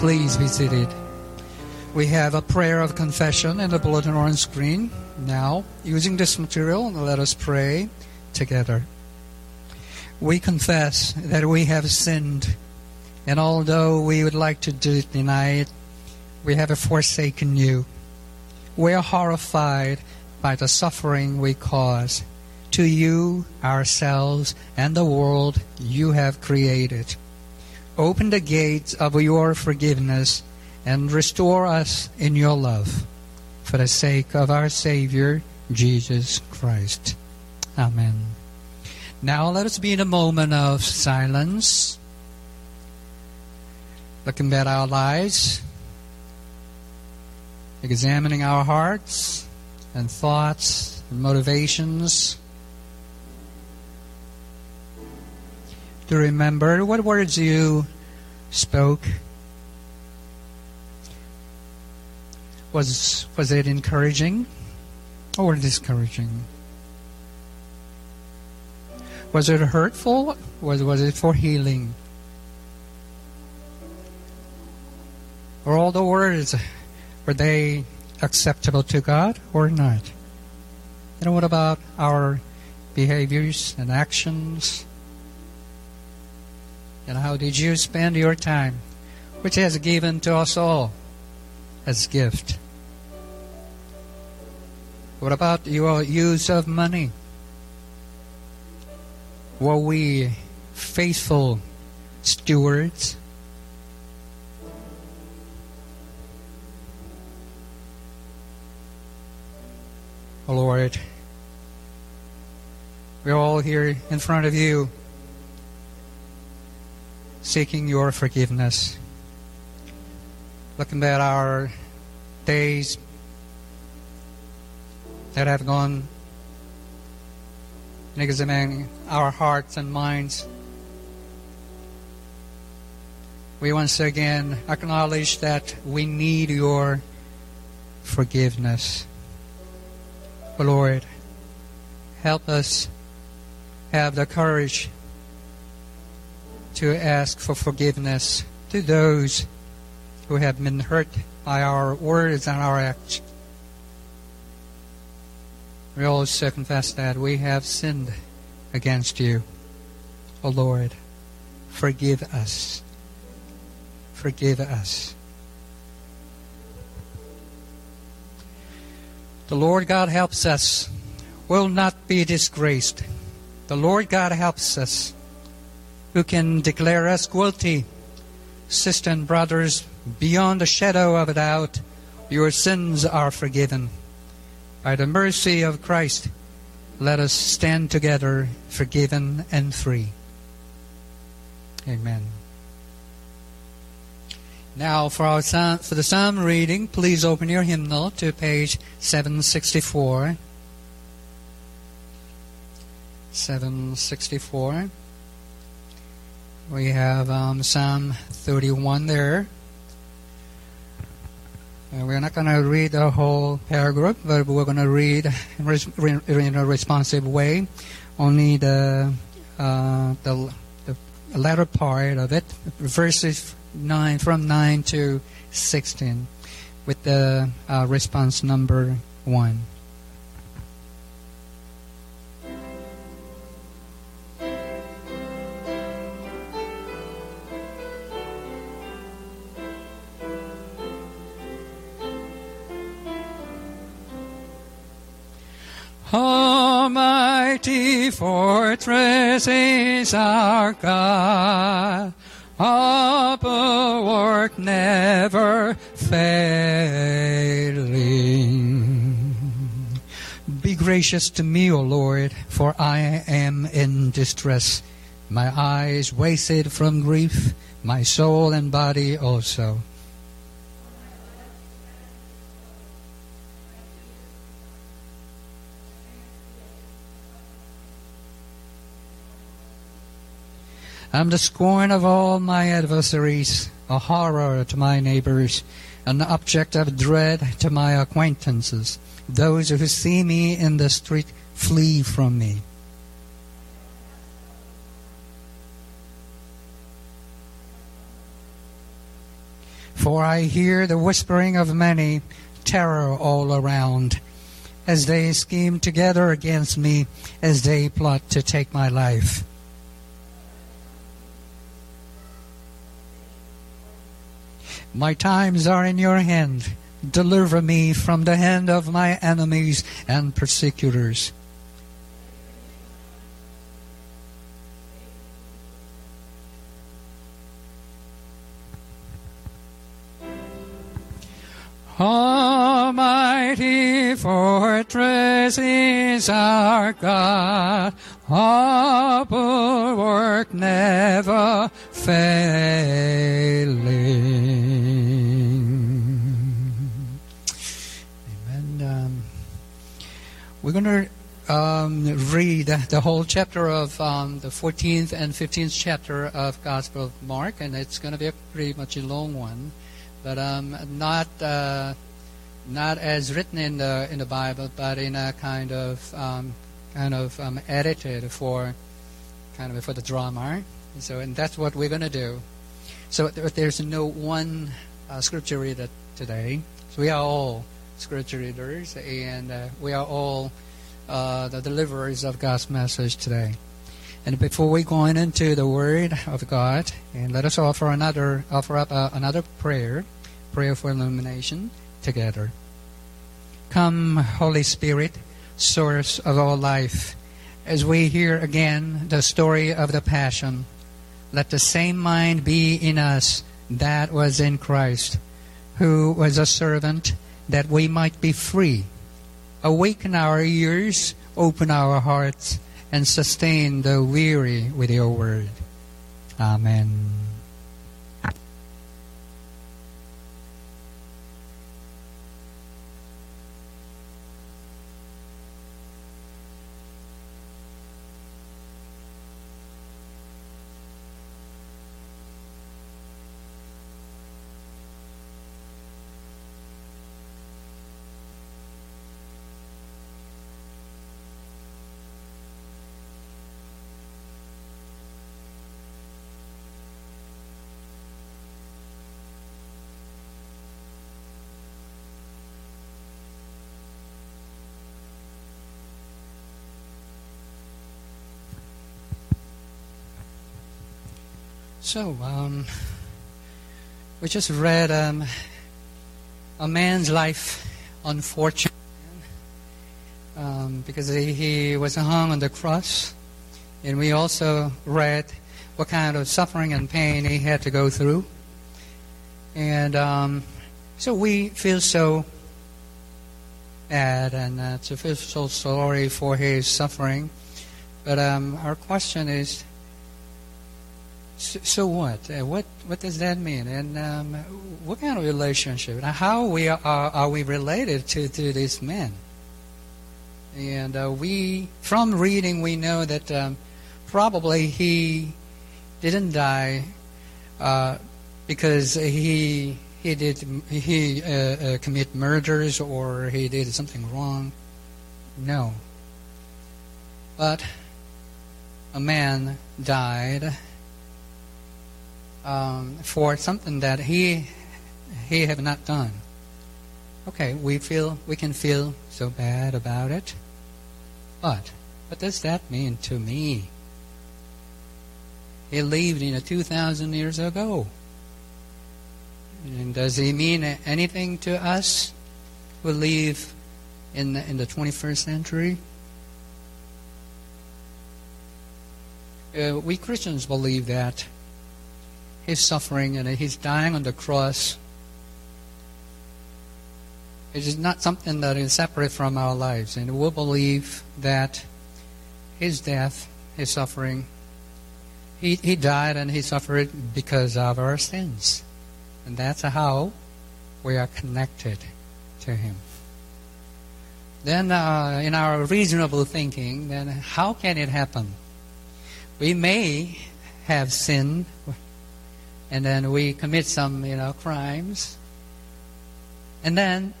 Please be seated. We have a prayer of confession in the bulletin on screen. Now, using this material, let us pray together. We confess that we have sinned, and although we would like to deny it, we have forsaken you. We are horrified by the suffering we cause to you, ourselves, and the world you have created. Open the gates of your forgiveness and restore us in your love for the sake of our Savior, Jesus Christ. Amen. Now let us be in a moment of silence, looking at our lives, examining our hearts and thoughts and motivations. To remember what words you spoke Was was it encouraging or discouraging? Was it hurtful? Was was it for healing? Were all the words were they acceptable to God or not? And what about our behaviors and actions? And how did you spend your time, which has given to us all as gift? What about your use of money? Were we faithful stewards? Oh Lord, we're all here in front of you seeking your forgiveness. Looking at our days that have gone and examining our hearts and minds. We once again acknowledge that we need your forgiveness. Lord, help us have the courage to ask for forgiveness to those who have been hurt by our words and our actions. We also confess that we have sinned against you. O oh Lord, forgive us. Forgive us. The Lord God helps us, will not be disgraced. The Lord God helps us, who can declare us guilty. Sisters and brothers, beyond a shadow of a doubt, your sins are forgiven. By the mercy of Christ, let us stand together, forgiven and free. Amen. Now, for our for the psalm reading, please open your hymnal to page 764. 764. We have um, Psalm 31 there. Uh, we're not going to read the whole paragraph, but we're going to read in a responsive way only the, uh, the, the latter part of it, verses 9 from 9 to 16, with the uh, response number 1. Fortress is our God, a bulwark never failing. Be gracious to me, O Lord, for I am in distress. My eyes wasted from grief, my soul and body also. I'm the scorn of all my adversaries, a horror to my neighbors, an object of dread to my acquaintances. Those who see me in the street flee from me. For I hear the whispering of many, terror all around, as they scheme together against me, as they plot to take my life. My times are in your hand. Deliver me from the hand of my enemies and persecutors. Almighty fortress is our God, our bulwark never failing. We're going to um, read the whole chapter of um, the 14th and 15th chapter of Gospel of Mark, and it's going to be a pretty much a long one but um, not uh, not as written in the in the Bible, but in a kind of um, kind of um, edited for kind of for the drama. So, and that's what we're going to do. So there's no one uh, scripture reader today. So we are all scripture readers, and uh, we are all uh, the deliverers of God's message today. And before we go into the Word of God, and let us offer another offer up uh, another prayer, prayer for illumination together. Come, Holy Spirit, source of all life, as we hear again the story of the Passion, let the same mind be in us that was in Christ, who was a servant, that we might be free. Awaken our ears, open our hearts and sustain the weary with your word. Amen. So, um, we just read um, a man's life, unfortunate, um, because he, he, was hung on the cross. And we also read what kind of suffering and pain he had to go through. And um, so we feel so bad and uh, to feel so sorry for his suffering. But um, our question is so, what? Uh, what what does that mean? And um, what kind of relationship? How we are, are we related to, to this man? And uh, we, from reading, we know that um, probably he didn't die uh, because he he did he uh, uh, commit murders or he did something wrong. No. But a man died um, for something that he he have not done. Okay, we feel we can feel so bad about it, but what does that mean to me? He lived in a two thousand years ago. And does he mean anything to us who live in the, in the 21st century? Uh, we Christians believe that his suffering and he's dying on the cross it is not something that is separate from our lives. And we believe that his death, his suffering, he, he died and he suffered because of our sins. And that's how we are connected to him. Then, uh, in our reasonable thinking, then how can it happen? We may have sinned and then we commit some, you know, crimes. And then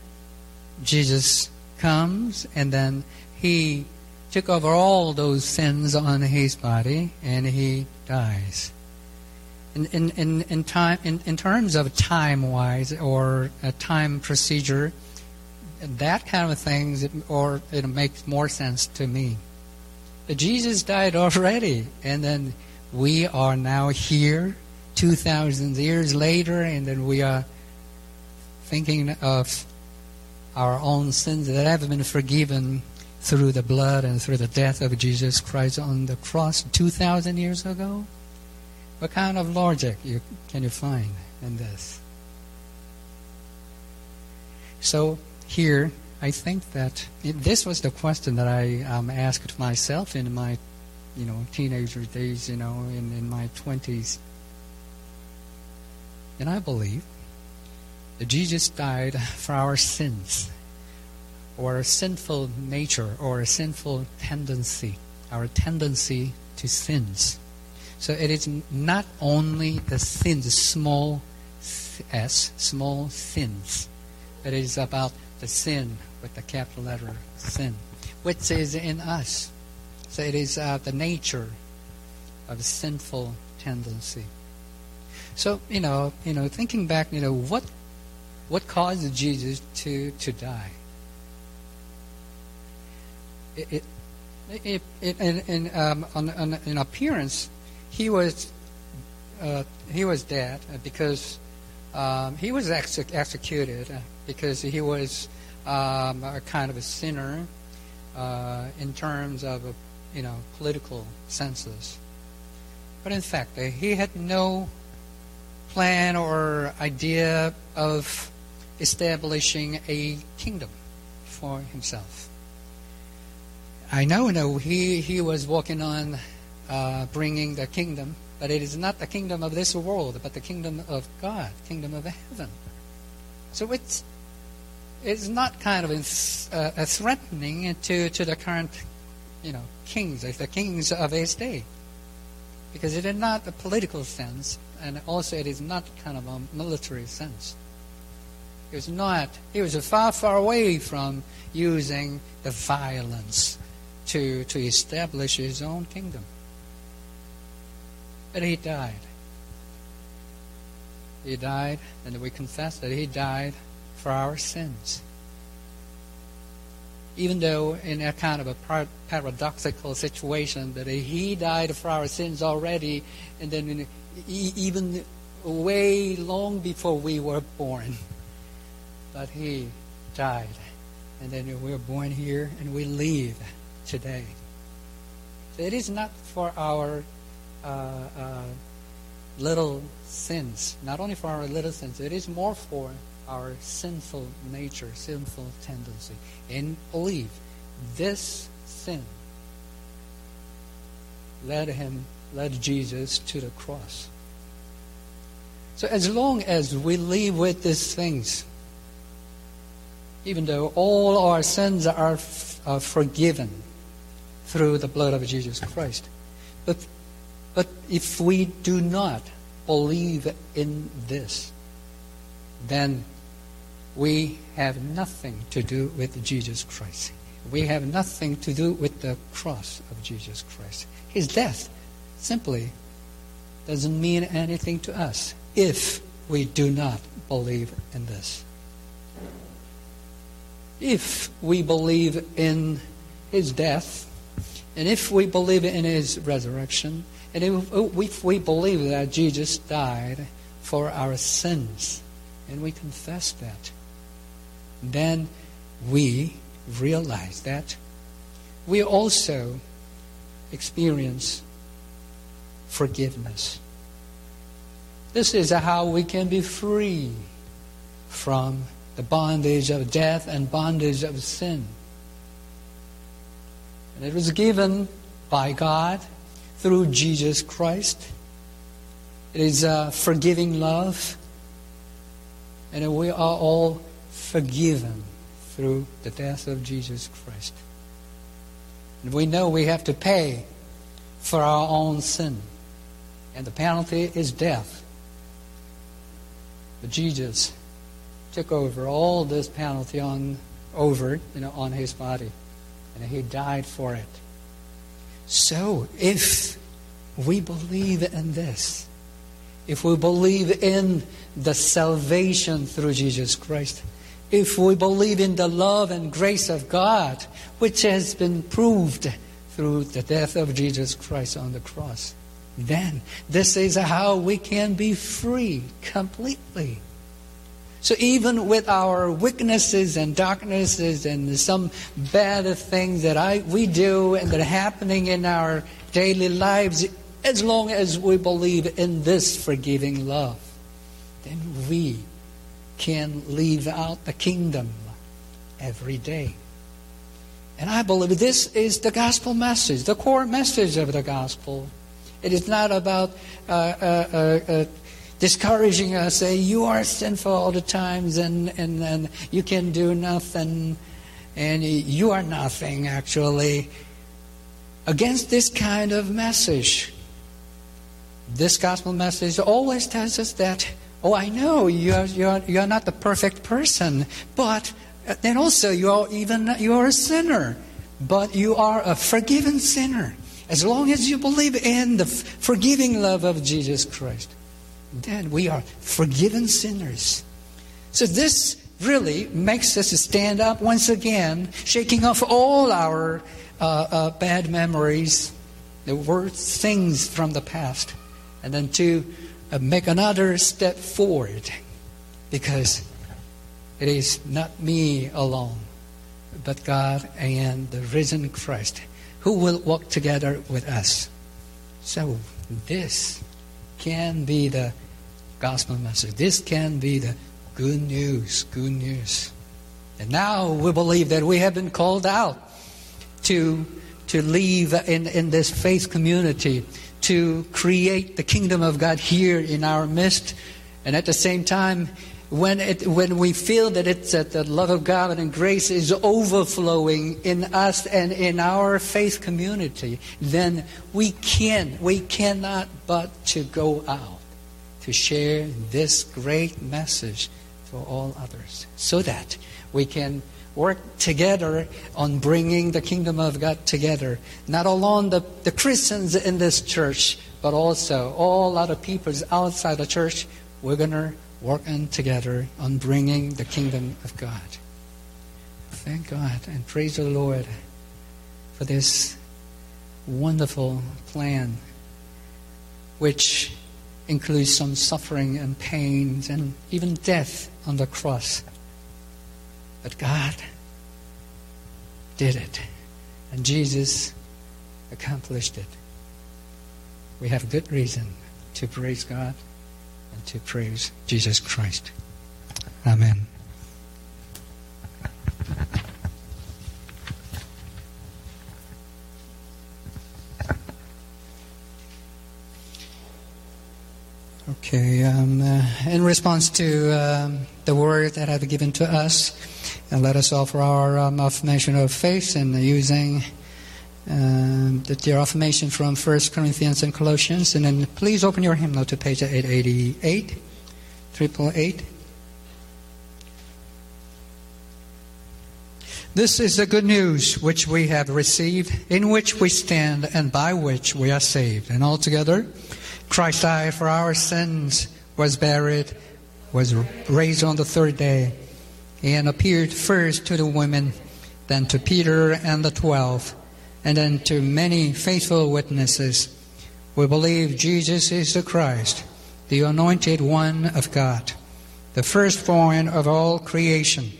Jesus comes, and then he took over all those sins on his body, and he dies. in, in, in, in, time, in, in terms of time wise or a time procedure, that kind of things, or it makes more sense to me. Jesus died already, and then we are now here, 2,000 years later, and then we are thinking of our own sins that have been forgiven through the blood and through the death of Jesus Christ on the cross 2,000 years ago? What kind of logic you, can you find in this? So, here, I think that it, this was the question that I um, asked myself in my, you know, teenager days, you know, in, in my 20s. And I believe that Jesus died for our sins or a sinful nature or a sinful tendency, our tendency to sins. So it is not only the sins, small s, small sins. But it is about the sin with the capital letter sin, which is in us. So it is uh, the nature of sinful tendency. So you know, you know, thinking back, you know, what what caused Jesus to to die? it, it, it, in, in, um, on, on, in appearance, he was uh, he was dead because um, he was ex- executed because he was um, a kind of a sinner uh, in terms of a, you know political senses. But in fact, uh, he had no plan or idea of establishing a kingdom for himself. I know, no, he, he was working on uh, bringing the kingdom, but it is not the kingdom of this world, but the kingdom of God, kingdom of heaven. So it's it's not kind of uh, a threatening to, to the current, you know, kings, the kings of his day, because it is not a political sense, and also it is not kind of a military sense. It was not. He was far, far away from using the violence to, to establish his own kingdom. But he died. He died, and we confess that he died for our sins. Even though in a kind of a paradoxical situation that he died for our sins already, and then even way long before we were born. But he died. And then we were born here and we leave today. So it is not for our uh, uh, little sins, not only for our little sins, it is more for our sinful nature, sinful tendency. And believe this sin led him, led Jesus to the cross. So as long as we live with these things, even though all our sins are, are forgiven, through the blood of Jesus Christ. But, but if we do not believe in this, then we have nothing to do with Jesus Christ. We have nothing to do with the cross of Jesus Christ. His death simply doesn't mean anything to us if we do not believe in this. If we believe in his death, and if we believe in his resurrection, and if we believe that Jesus died for our sins, and we confess that, then we realize that we also experience forgiveness. This is how we can be free from the bondage of death and bondage of sin. And it was given by God through Jesus Christ. It is a forgiving love. And we are all forgiven through the death of Jesus Christ. And we know we have to pay for our own sin. And the penalty is death. But Jesus took over all this penalty on over, you know, on his body and he died for it. So, if we believe in this, if we believe in the salvation through Jesus Christ, if we believe in the love and grace of God, which has been proved through the death of Jesus Christ on the cross, then this is how we can be free completely. So even with our weaknesses and darknesses and some bad things that I, we do and that are happening in our daily lives, as long as we believe in this forgiving love, then we can leave out the kingdom every day. And I believe this is the gospel message, the core message of the gospel. It is not about uh, uh, uh, uh discouraging us, say, you are sinful all the times and, and, and you can do nothing and you are nothing, actually. Against this kind of message, this gospel message always tells us that, oh, I know you're, you're, you're not the perfect person, but then also you're even you're a sinner, but you are a forgiven sinner. As long as you believe in the forgiving love of Jesus Christ, then we are forgiven sinners. So this really makes us stand up once again, shaking off all our uh, uh, bad memories, the worst things from the past, and then to uh, make another step forward because it is not me alone, but God and the risen Christ who will walk together with us. So, this can be the gospel message. This can be the good news, good news. And now we believe that we have been called out to, to live in, in this faith community to create the kingdom of God here in our midst. And at the same time, when, it, when we feel that it's that the love of God and grace is overflowing in us and in our faith community, then we can, we cannot but to go out to share this great message for all others, so that we can work together on bringing the kingdom of God together. Not alone the, the Christians in this church, but also all other peoples outside the church. We're going to work in together on bringing the kingdom of God. Thank God and praise the Lord for this wonderful plan, which includes some suffering and pains and even death on the cross. But God did it. And Jesus accomplished it. We have good reason to praise God and to praise Jesus Christ. Amen. Okay, um, uh, in response to um, the word that I've given to us, uh, let us offer our um, affirmation of faith and using um, the dear affirmation from 1 Corinthians and Colossians. And then please open your hymnal to page 888, 888. This is the good news which we have received, in which we stand, and by which we are saved. And altogether, Christ died for our sins, was buried, was raised on the third day, and appeared first to the women, then to Peter and the twelve, and then to many faithful witnesses. We believe Jesus is the Christ, the anointed one of God, the firstborn of all creation,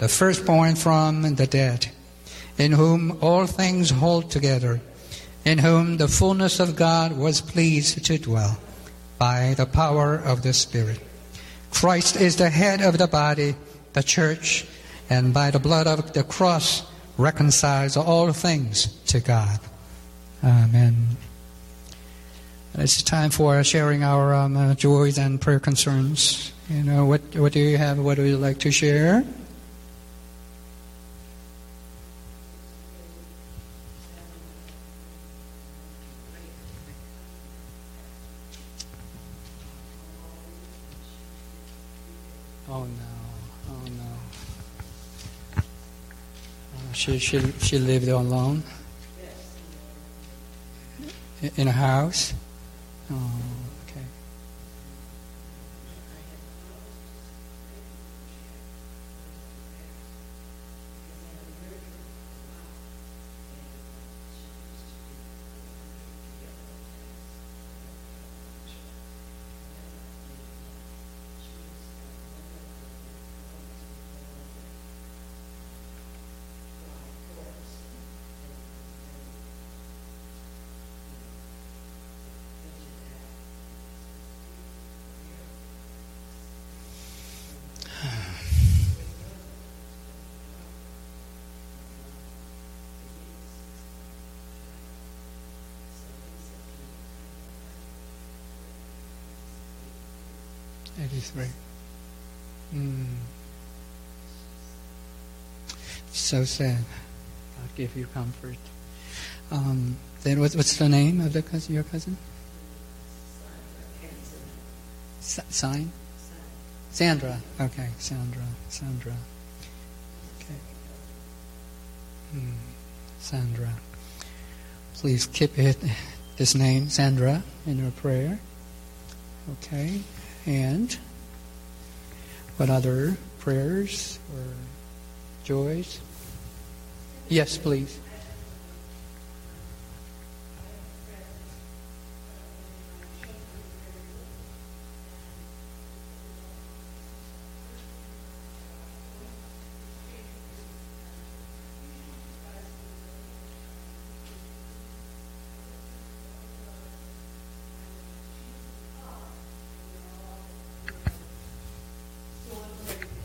the firstborn from the dead, in whom all things hold together in whom the fullness of God was pleased to dwell by the power of the Spirit. Christ is the head of the body, the church, and by the blood of the cross reconciles all things to God. Amen. It's time for sharing our um, uh, joys and prayer concerns. You know, what, what do you have? What would you like to share? Oh, oh, oh, she, she, she lived alone? In a house. Oh, okay. 93. Mm. So sad. God give you comfort. Um, then what, what's the name of the cousin, your cousin? S- sign? Sandra. Okay, Sandra. Sandra. Okay. Hmm. Sandra. Please keep it, this name, Sandra, in your prayer. Okay. And what other prayers or joys? Yes, please.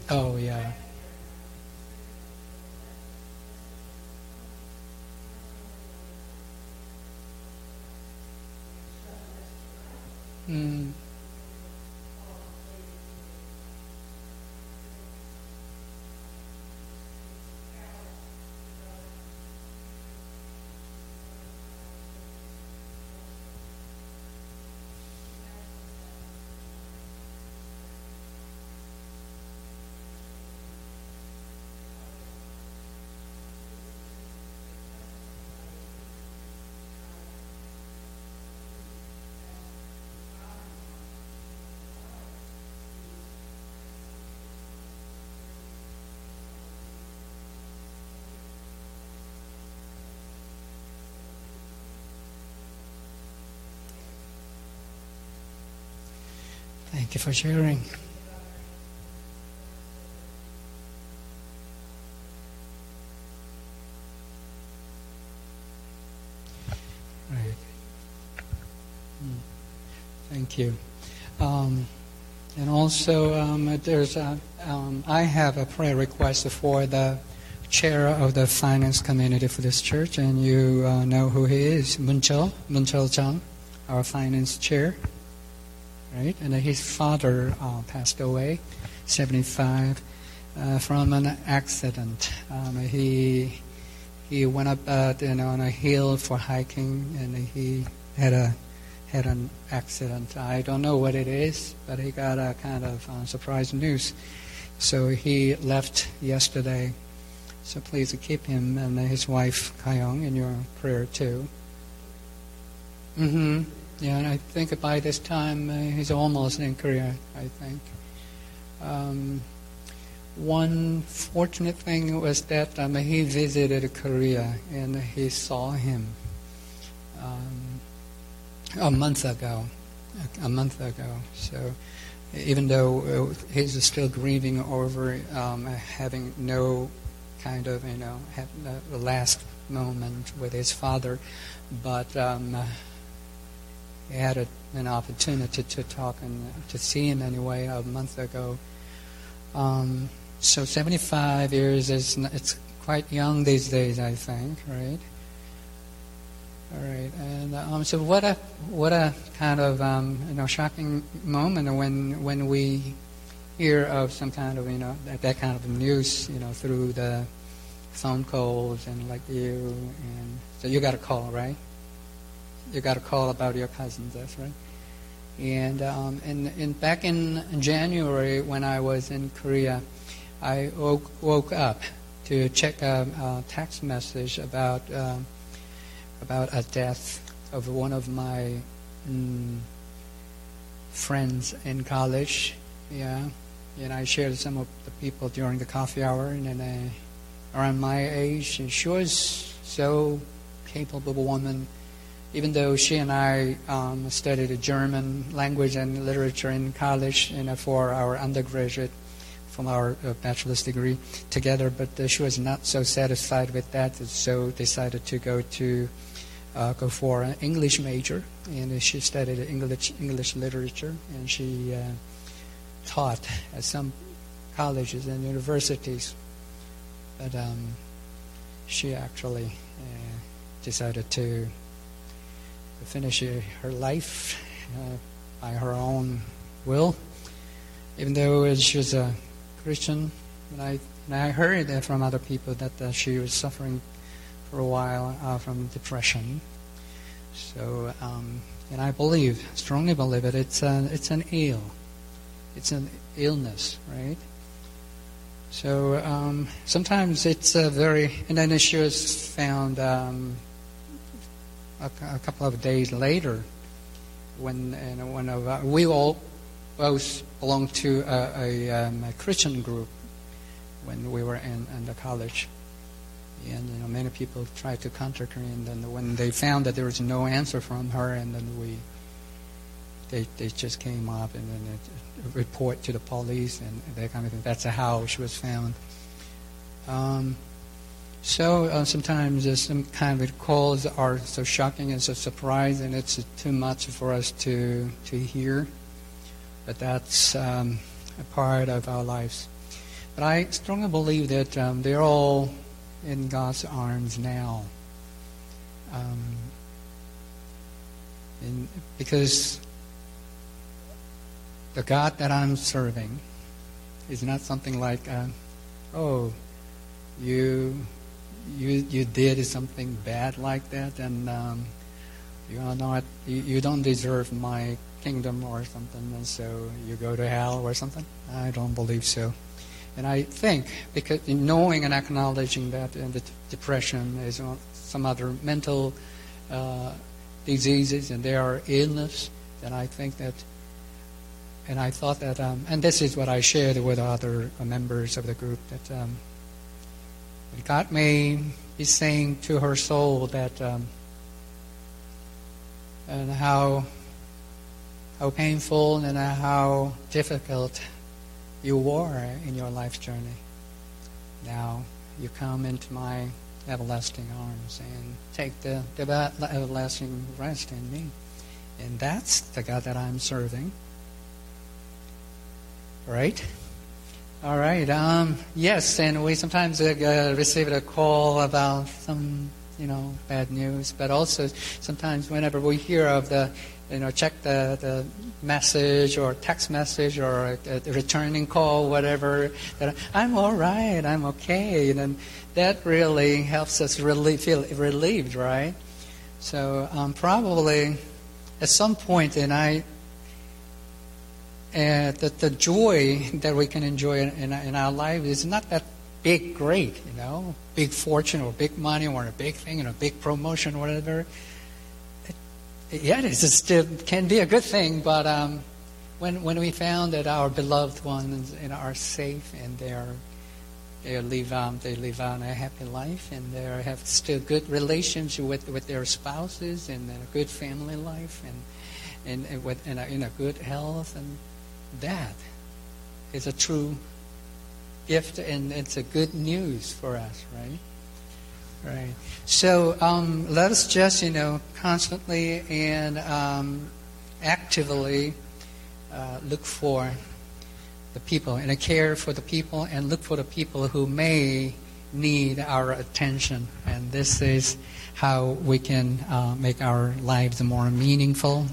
Oh, yeah. Mm. Thank you for sharing. Right. Mm. Thank you. Um, and also, um, there's a, um, I have a prayer request for the chair of the finance community for this church, and you uh, know who he is, Munchel, Munchel Chang, our finance chair right? And his father uh, passed away, 75, uh, from an accident. Um, he he went up uh, you know, on a hill for hiking, and he had a had an accident. I don't know what it is, but he got a kind of uh, surprise news. So he left yesterday. So please keep him and his wife Kayong in your prayer too. Mm-hmm. Yeah, and I think by this time uh, he's almost in Korea, I think. Um, one fortunate thing was that um, he visited Korea and he saw him um, a month ago. A month ago. So even though uh, he's still grieving over um, having no kind of, you know, the last moment with his father, but um, had a, an opportunity to talk and to see him anyway a month ago. Um, so 75 years is it's quite young these days, I think, right? All right, and um, so what a what a kind of um, you know shocking moment when when we hear of some kind of you know that, that kind of news you know through the phone calls and like you and so you got a call right you got a call about your cousins. That's right. And um, and back in January when I was in Korea, I woke, woke up to check a, a text message about um, about a death of one of my mm, friends in college. Yeah, and I shared some of the people during the coffee hour, and then around my age, and she was so capable woman even though she and I um, studied German language and literature in college you know, for our undergraduate from our uh, bachelor's degree together, but uh, she was not so satisfied with that, so decided to go to uh, go for an English major, and she studied English English literature, and she uh, taught at some colleges and universities, but um, she actually uh, decided to finish her life uh, by her own will. even though she was a Christian, and I, and I heard from other people that uh, she was suffering for a while uh, from depression. So, um, and I believe, strongly believe it. It's an it's an ill, it's an illness, right? So um, sometimes it's a very, and then she was found um, a, a, couple of days later when you know, when uh, we all both belonged to a, a, um, a, Christian group when we were in, in the college. And you know, many people tried to contact her, and then when they found that there was no answer from her, and then we, they, they just came up and then report to the police and that kind of thing. That's how she was found. Um, so uh, sometimes uh, some kind of calls are so shocking and so surprising, it's too much for us to to hear. But that's um, a part of our lives. But I strongly believe that um, they're all in God's arms now. Um, because the God that I'm serving is not something like, uh, oh, you you you did something bad like that, and um, you are not you, you don't deserve my kingdom or something, and so you go to hell or something. I don't believe so. And I think because knowing and acknowledging that and the depression is some other mental uh, diseases and there are illness, then I think that, and I thought that, um, and this is what I shared with other members of the group that um, God may be saying to her soul that, um, and how how painful and how difficult you were in your life journey. Now you come into my everlasting arms and take the, the everlasting rest in me. And that's the God that I'm serving. Right? All right. Um, yes, and we sometimes uh, receive a call about some, you know, bad news, but also sometimes whenever we hear of the you know, check the, the message or text message or a, a returning call, whatever. That I'm all right, I'm okay, and that really helps us really feel relieved, right? So um, probably at some point, and I, uh, that the joy that we can enjoy in, in, in our life is not that big, great, you know, big fortune or big money or a big thing, you a big promotion, or whatever. Yeah, it still can be a good thing, but um, when when we found that our beloved ones you know, are safe and they are they live um, they live on a happy life and they have still good relationship with, with their spouses and a good family life and and, and with in a, in a good health and that is a true gift and it's a good news for us, right? Right. So um, let us just, you know, constantly and um, actively uh, look for the people and care for the people and look for the people who may need our attention. And this is how we can uh, make our lives more meaningful,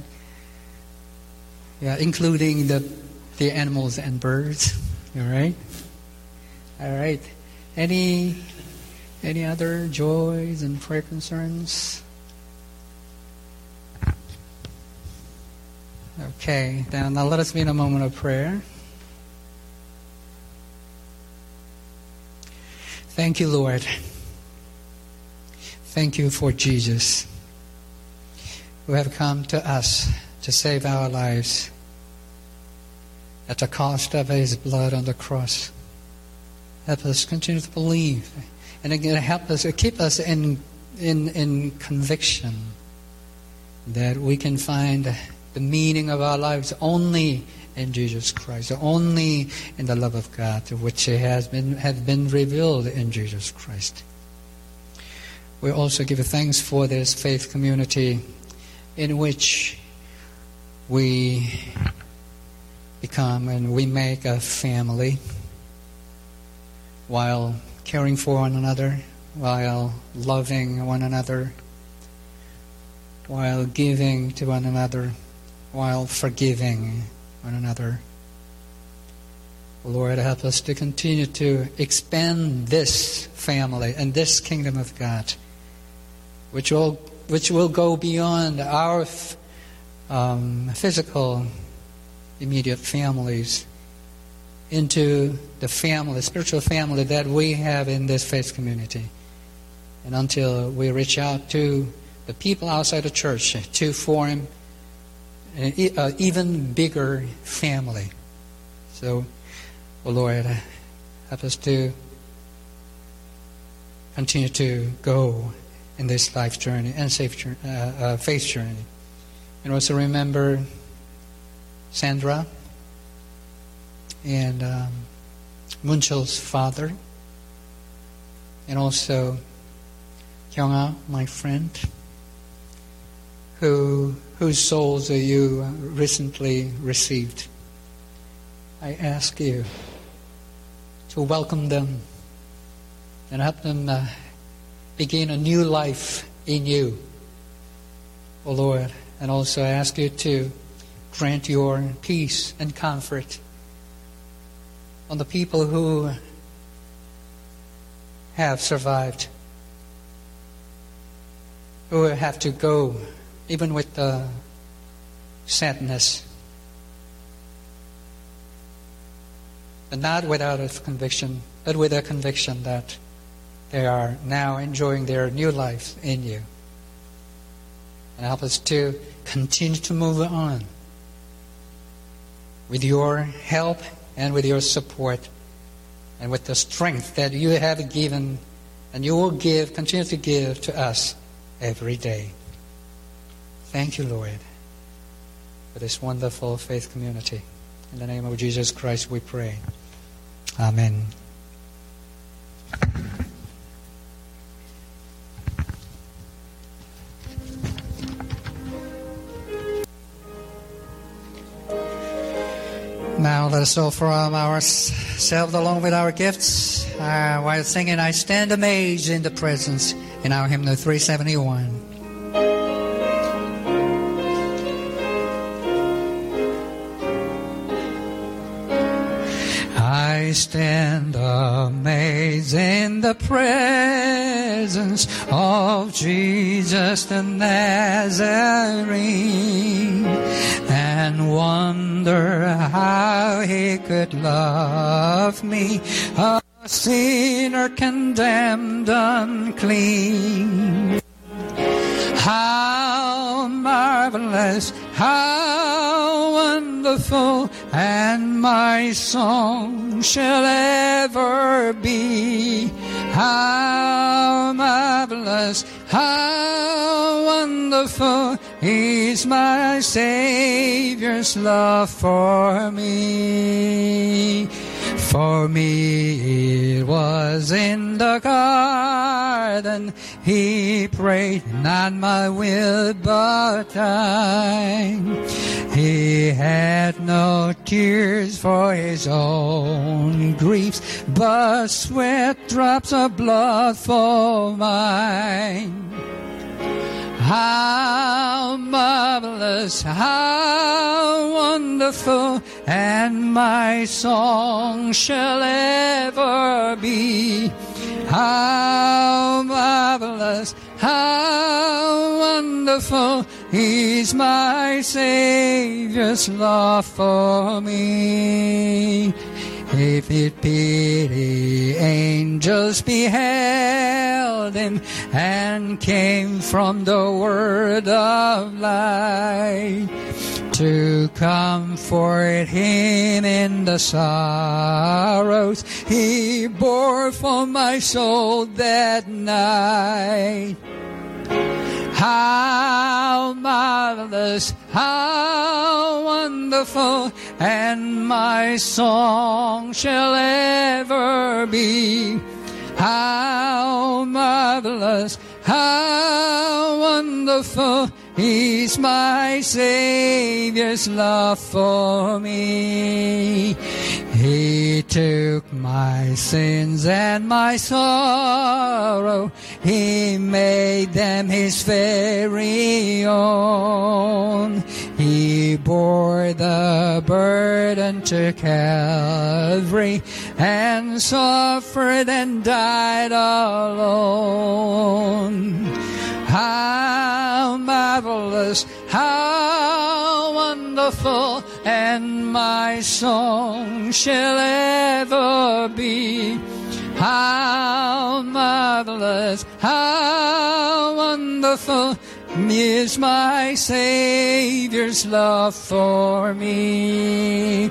yeah, including the, the animals and birds. All right? All right. Any any other joys and prayer concerns? Okay, then now let us be in a moment of prayer. Thank you, Lord. Thank you for Jesus, who have come to us to save our lives at the cost of his blood on the cross. Help us continue to believe and again help us, keep us in, in, in conviction that we can find the meaning of our lives only in Jesus Christ, only in the love of God, which has been, has been revealed in Jesus Christ. We also give thanks for this faith community in which we become and we make a family while caring for one another, while loving one another, while giving to one another, while forgiving one another. Lord, help us to continue to expand this family and this kingdom of God, which will, which will go beyond our um, physical immediate families into the family, spiritual family that we have in this faith community. And until we reach out to the people outside the church to form an even bigger family. So, oh Lord, help us to continue to go in this life journey and journey, uh, uh, faith journey. And also remember Sandra and um, Muncho's father, and also Kyunga, my friend, who whose souls you recently received. I ask you to welcome them and help them uh, begin a new life in you, O oh Lord. And also I ask you to grant your peace and comfort on the people who have survived, who have to go even with the sadness, but not without a conviction, but with a conviction that they are now enjoying their new life in you. And help us to continue to move on with your help and with your support and with the strength that you have given and you will give, continue to give to us every day. Thank you, Lord, for this wonderful faith community. In the name of Jesus Christ we pray. Amen. Now let us offer ourselves along with our gifts uh, while singing I Stand Amazed in the Presence in our hymn 371. I stand amazed in the presence of Jesus the Nazarene and wonder how he could love me, a sinner condemned unclean. How marvelous, how wonderful, and my song shall ever be. How marvelous, how wonderful is my Savior's love for me. For me it was in the garden he prayed, not my will but thine. He had no tears for his own griefs, but sweat drops of blood for mine. How marvelous, how wonderful, and my song shall ever be. How marvelous, how wonderful is my Savior's love for me. If it pity, angels beheld him and came from the word of light to comfort him in the sorrows he bore for my soul that night. How marvelous, how wonderful, and my song shall ever be. How marvelous, how wonderful is my Savior's love for me. He took my sins and my sorrow. He made them his very own. He bore the burden to Calvary and suffered and died alone. How marvelous, how wonderful, and my song shall ever be. How marvelous, how wonderful is my Savior's love for me.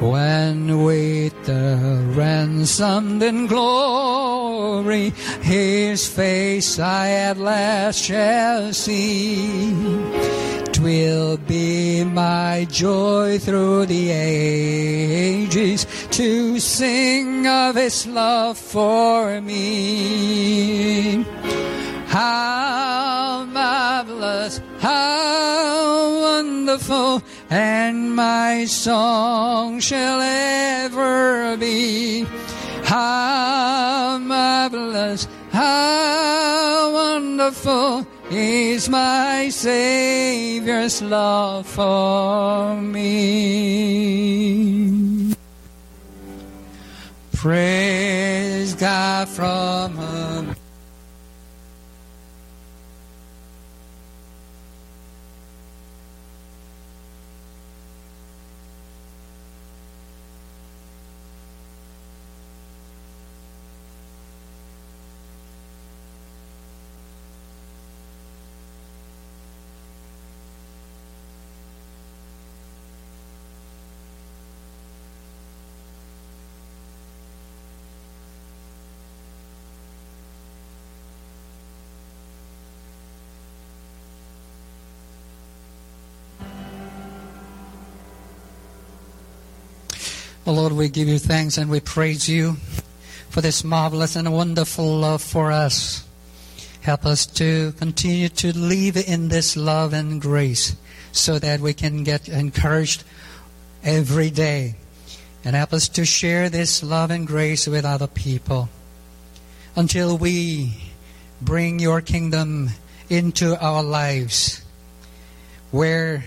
When with the ransomed in glory, His face I at last shall see. Twill be my joy through the ages to sing of His love for me. How marvelous, how wonderful, and my song shall ever be. How marvelous, how wonderful is my Savior's love for me. Praise God from above. Oh Lord, we give you thanks and we praise you for this marvelous and wonderful love for us. Help us to continue to live in this love and grace so that we can get encouraged every day. And help us to share this love and grace with other people until we bring your kingdom into our lives where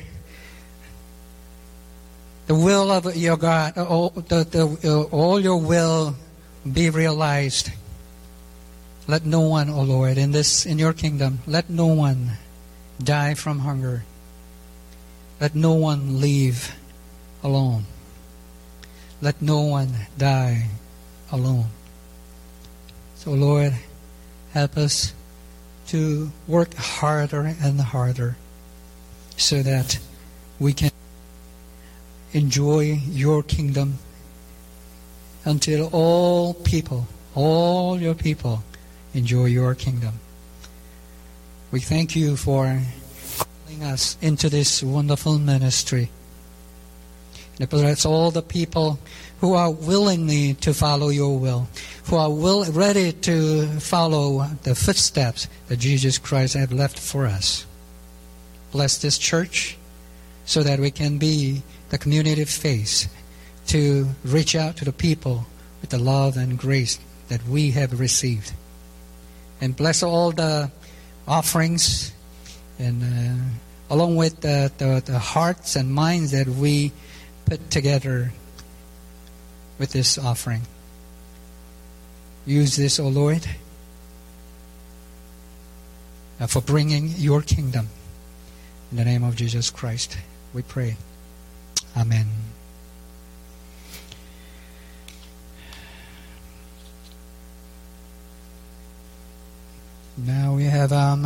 the will of your God, uh, all, the, the, uh, all your will be realized. Let no one, O oh Lord, in this in your kingdom, let no one die from hunger. Let no one leave alone. Let no one die alone. So, Lord, help us to work harder and harder so that we can enjoy your kingdom until all people, all your people, enjoy your kingdom. We thank you for calling us into this wonderful ministry. And bless all the people who are willingly to follow your will, who are will, ready to follow the footsteps that Jesus Christ had left for us. Bless this church so that we can be the community of faith to reach out to the people with the love and grace that we have received. And bless all the offerings and uh, along with the, the, the hearts and minds that we put together with this offering. Use this, O oh Lord, uh, for bringing your kingdom. In the name of Jesus Christ, we pray. Amen. Now we have um,